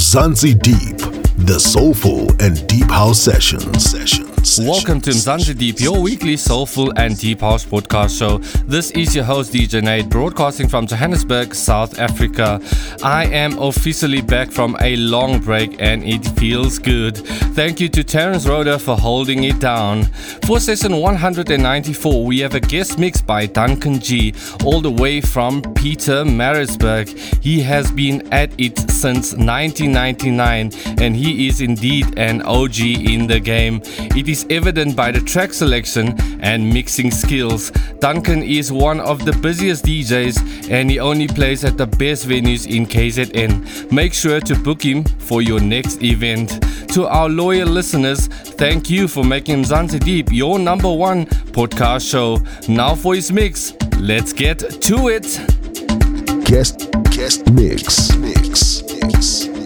Mzansi Deep, the soulful and deep house session Sessions. Welcome to Mzansi Deep, your weekly soulful and deep house podcast show. This is your host DJ Nate, broadcasting from Johannesburg, South Africa. I am officially back from a long break and it feels good. Thank you to Terence Roda for holding it down. For session 194, we have a guest mix by Duncan G, all the way from Pietermaritzburg. He has been at it since 1999 and he is indeed an OG in the game. It is evident by the track selection and mixing skills. Duncan is one of the busiest DJs and he only plays at the best venues in KZN. Make sure to book him for your next event. To our loyal listeners, thank you for making Mzansi Deep your number one podcast show. Now for his mix. Let's get to it. Guest guest mix. Mix. Mix.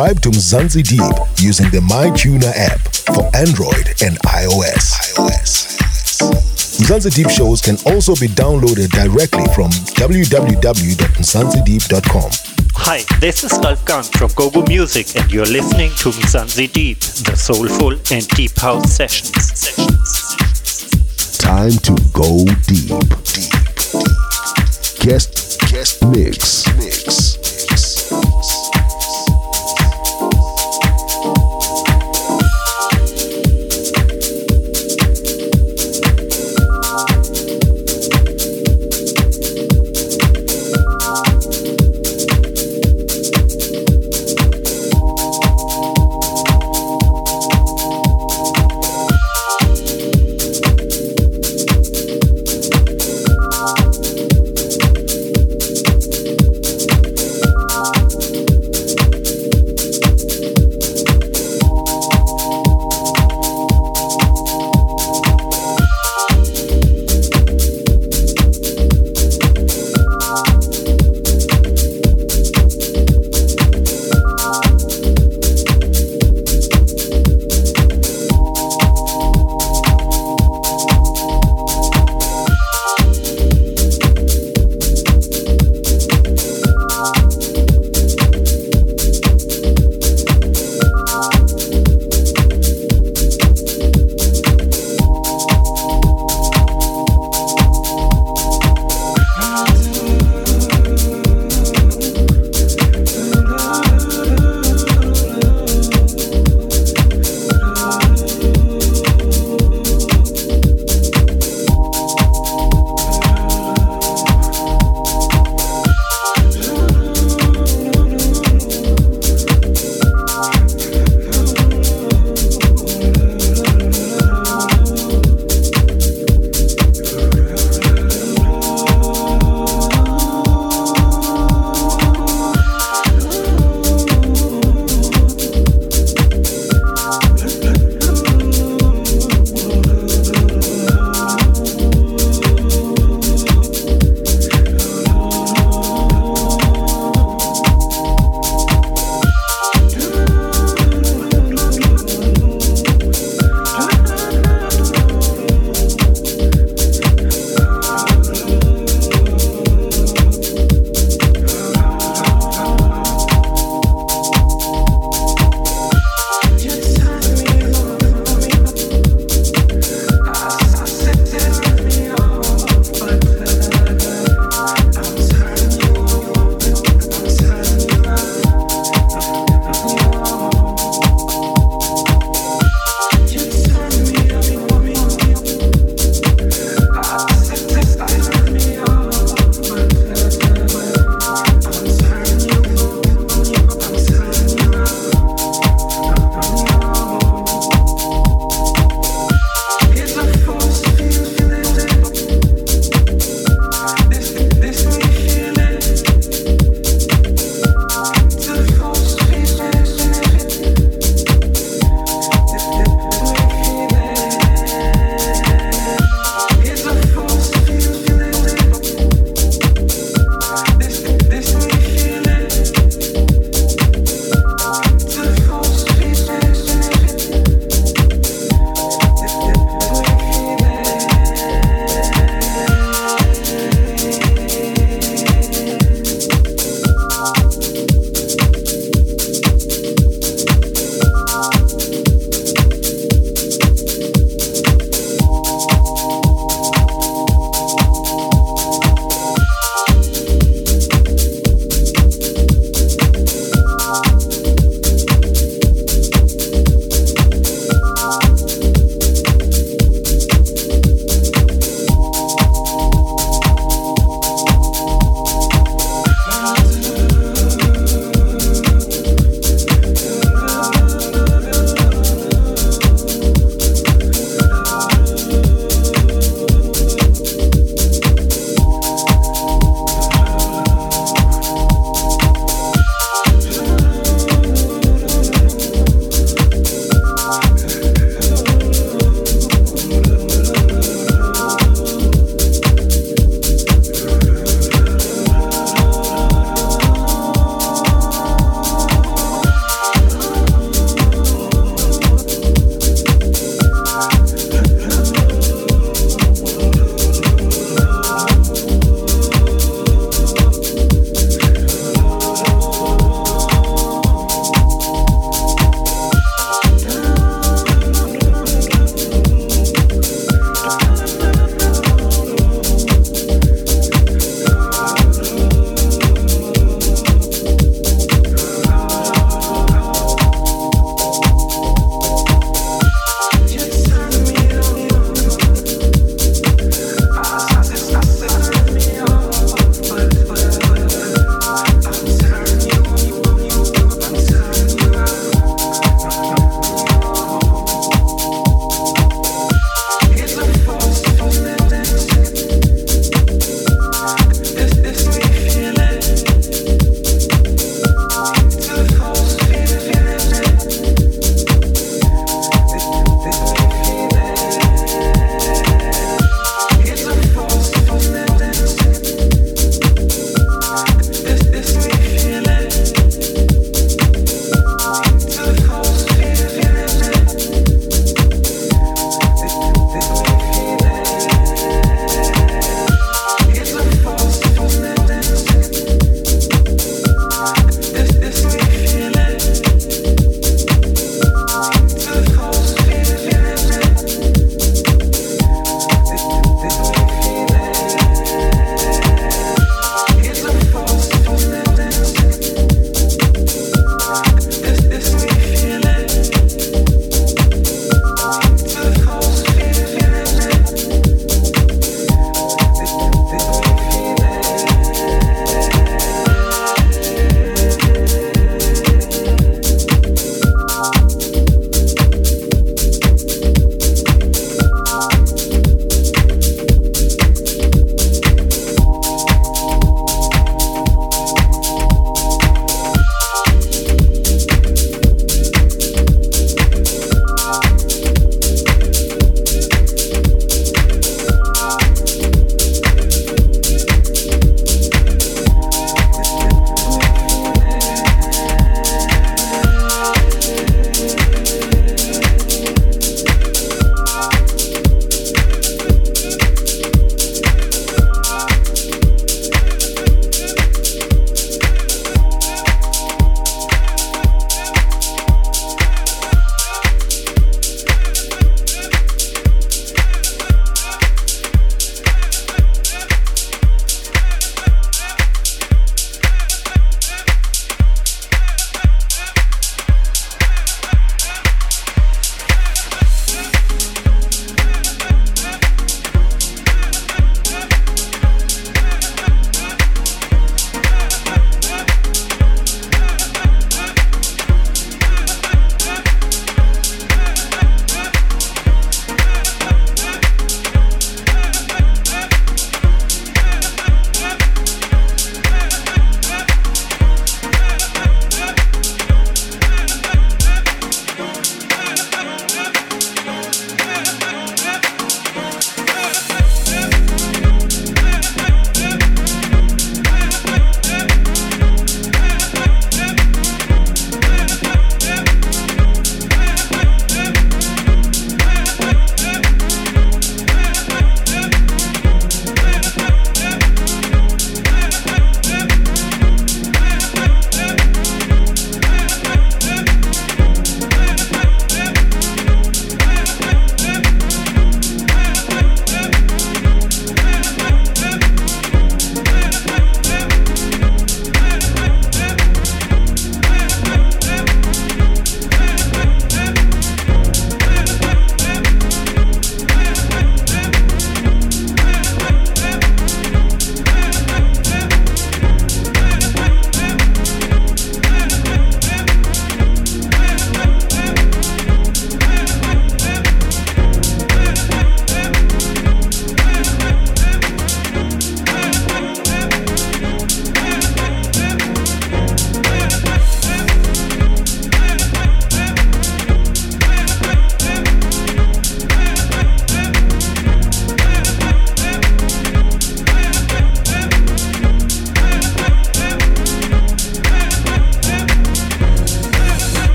Subscribe to Mzansi Deep using the MyTuner app for Android and iOS. iOS. Mzansi Deep shows can also be downloaded directly from www.mzansideep.com. Hi, this is Kalkan from Gogo Music, and you're listening to Mzansi Deep, the soulful and deep house sessions. Time to go deep.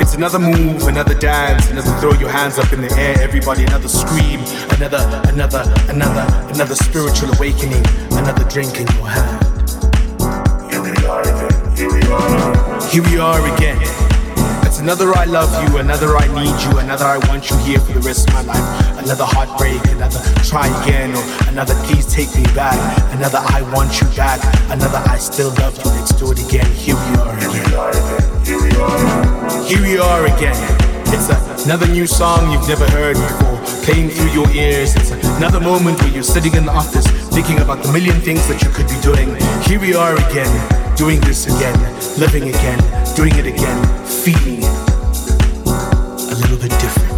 It's another move, another dance, another throw your hands up in the air, everybody, another scream, another, another, another, another spiritual awakening, another drink in your hand. Here we are again, here we are. Here we are again. It's another I love you, another I need you, another I want you here for the rest of my life. Another heartbreak, another try again, or another please take me back. Another I want you back, another I still love you, let's do it again. Here we are again. Here we are. Here we are again. It's another new song you've never heard before, playing through your ears. It's another moment where you're sitting in the office thinking about the million things that you could be doing. Here we are again, doing this again, living again, doing it again, feeling it a little bit different.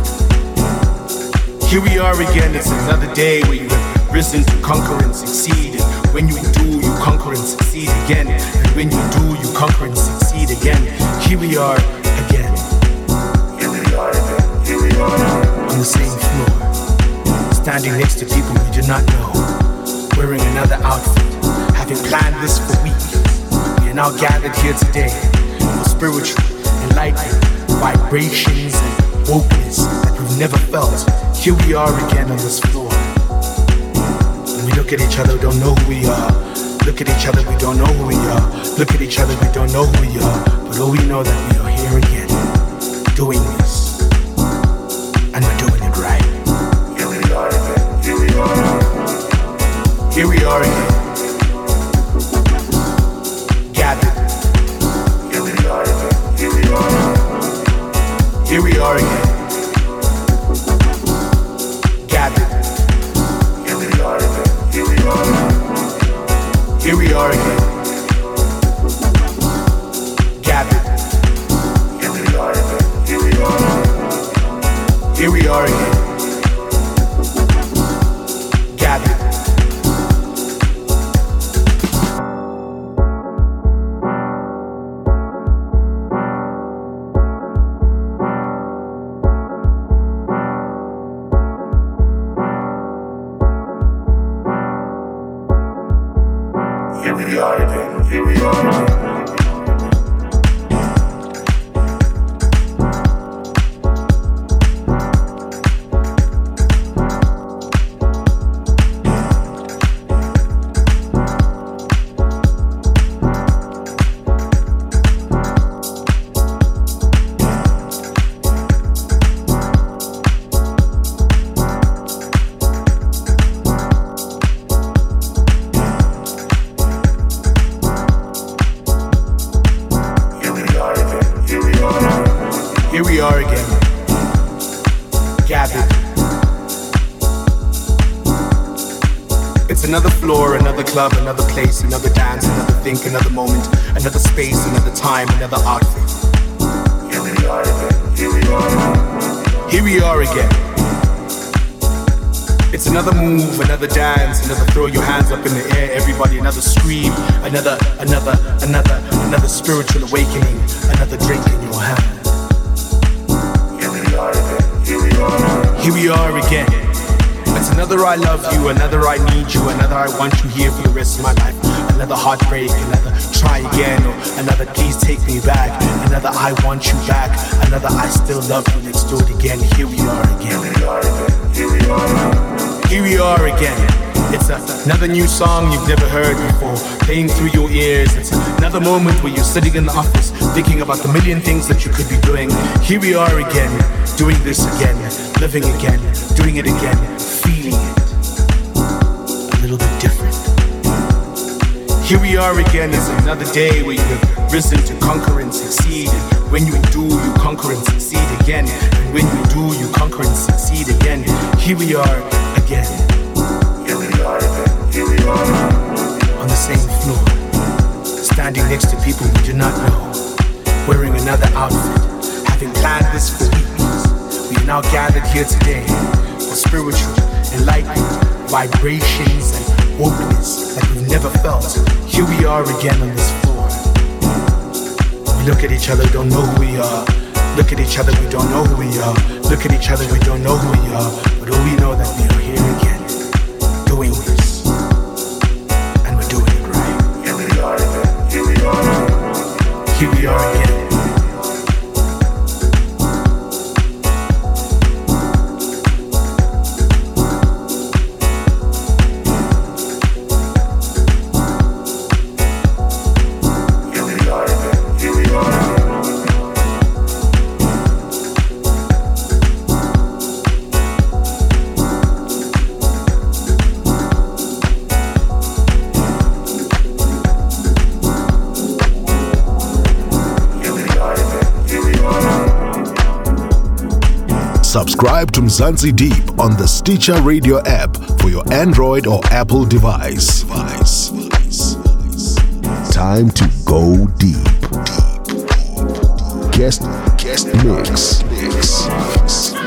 Here we are again, it's another day where you have risen to conquer and succeed. And when you do, you conquer and succeed again. And when you do, you conquer and succeed again. Here we are again. here we are now on the same floor, standing next to people we do not know, wearing another outfit, having planned this for weeks. We are now gathered here today for spiritual, enlightened vibrations and wokeness that we've never felt. Here we are again on this floor. We look at each other, we don't know who we are. Look at each other, we don't know who we are. Look at each other, we don't know who we are. But all we know that we are here again, doing this. And we're doing it right. Here we are again. Gathered. New song you've never heard before, playing through your ears. It's another moment where you're sitting in the office, thinking about the million things that you could be doing. Here we are again, doing this again, living again, doing it again, feeling it. A little bit different. Here we are again, it's another day where you've risen to conquer and succeed. And when you do, you conquer and succeed again. And when you do, you conquer and succeed again. Here we are again. Here we are again on the same floor, standing next to people we do not know, wearing another outfit, having planned this for weeks. We are now gathered here today for spiritual, enlightened vibrations and wokeness that we've never felt. Here we are again on this floor. We look at each other, don't know who we are. Look at each other, we don't know who we are. Look at each other, we don't know who we are. But all we know that we are here again, doing this. And we're doing it right. Here we are again. Here we are again. Here we are again. Mzansi Deep on the Stitcher Radio app for your Android or Apple device. Time to go deep. Guest guest mix. mix. Thank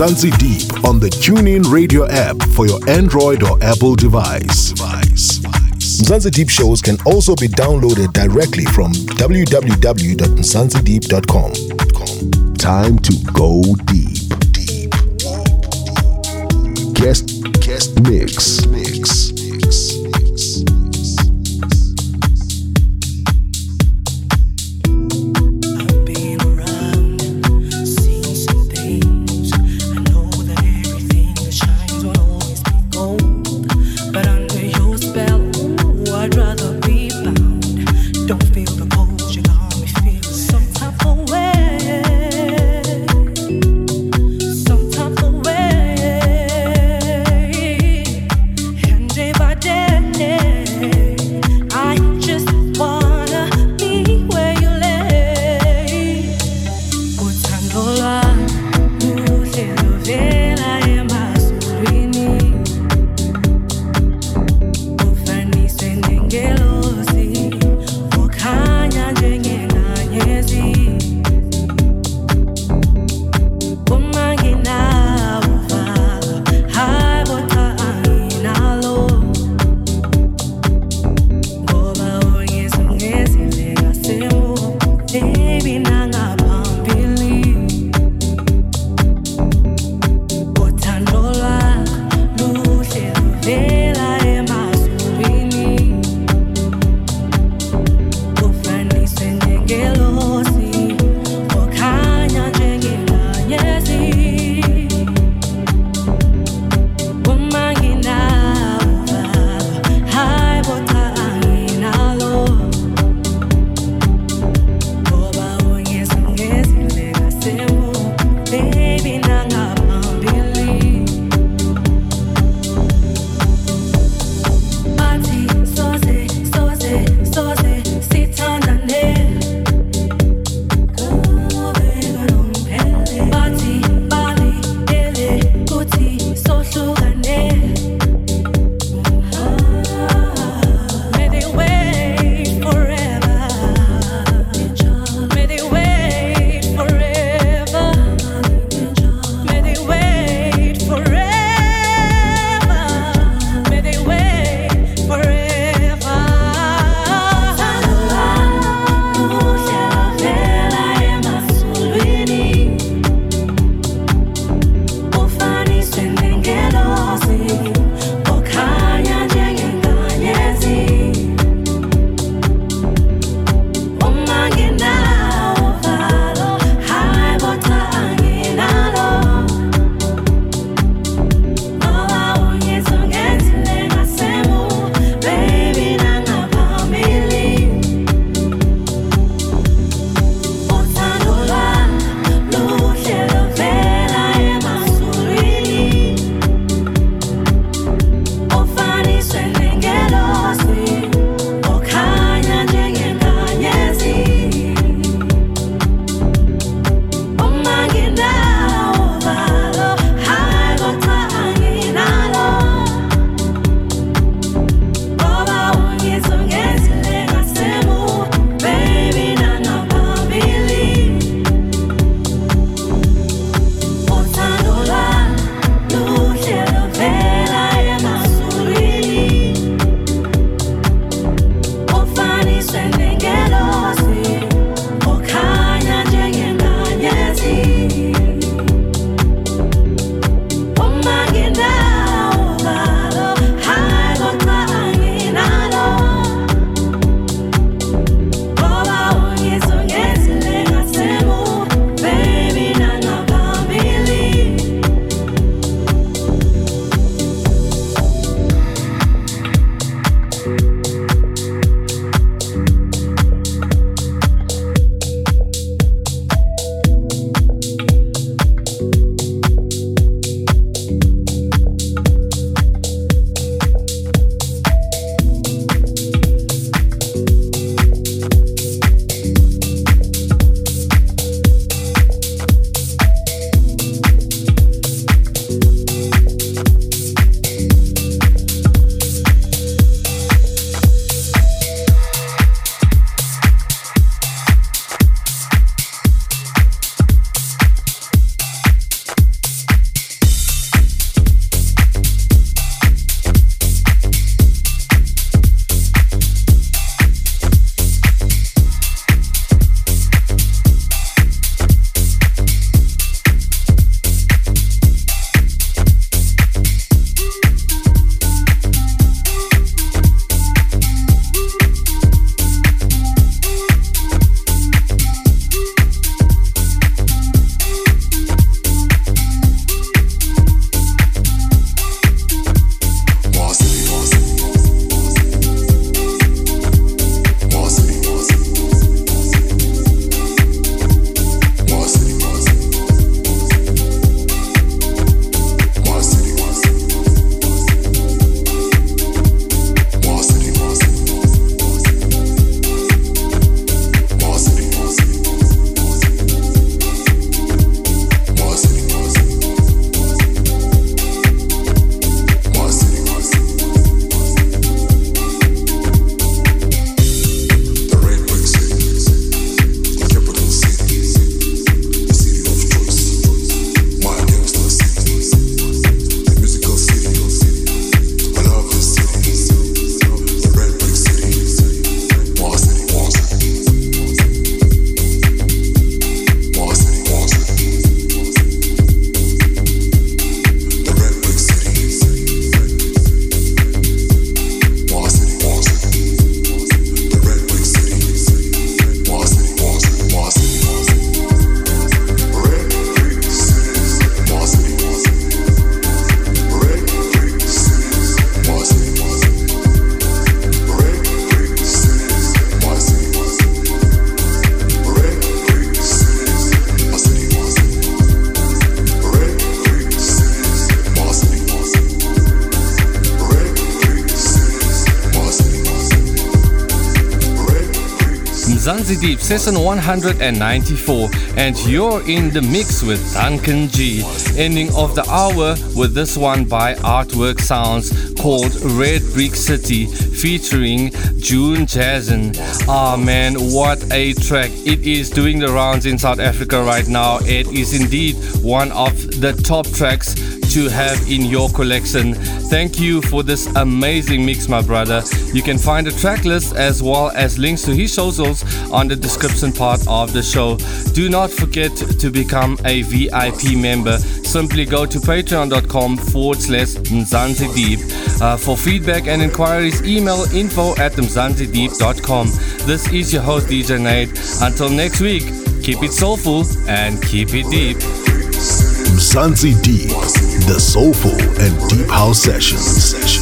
Mzansi Deep on the TuneIn Radio app for your Android or Apple device. Mzansi Deep shows can also be downloaded directly from www.mzansideep.com. Time to go deep. Deep. deep. Guest guest mix. Mzansi Deep, session 194, and you're in the mix with Duncan G. Ending of the hour with this one by Artwork Sounds called Red Brick City, featuring June Jazzin. Ah oh, man, what a track! It is doing the rounds in South Africa right now. It is indeed one of the top tracks to have in your collection. Thank you for this amazing mix, my brother. You can find a track list as well as links to his socials on the description part of the show. Do not forget to become a VIP member. Simply go to patreon.com forward slash Mzansi Deep. Uh, for feedback and inquiries, email info at mzansideep.com. This is your host, DJ Nate. Until next week, keep it soulful and keep it deep. Mzansi Deep, the soulful and deep house sessions.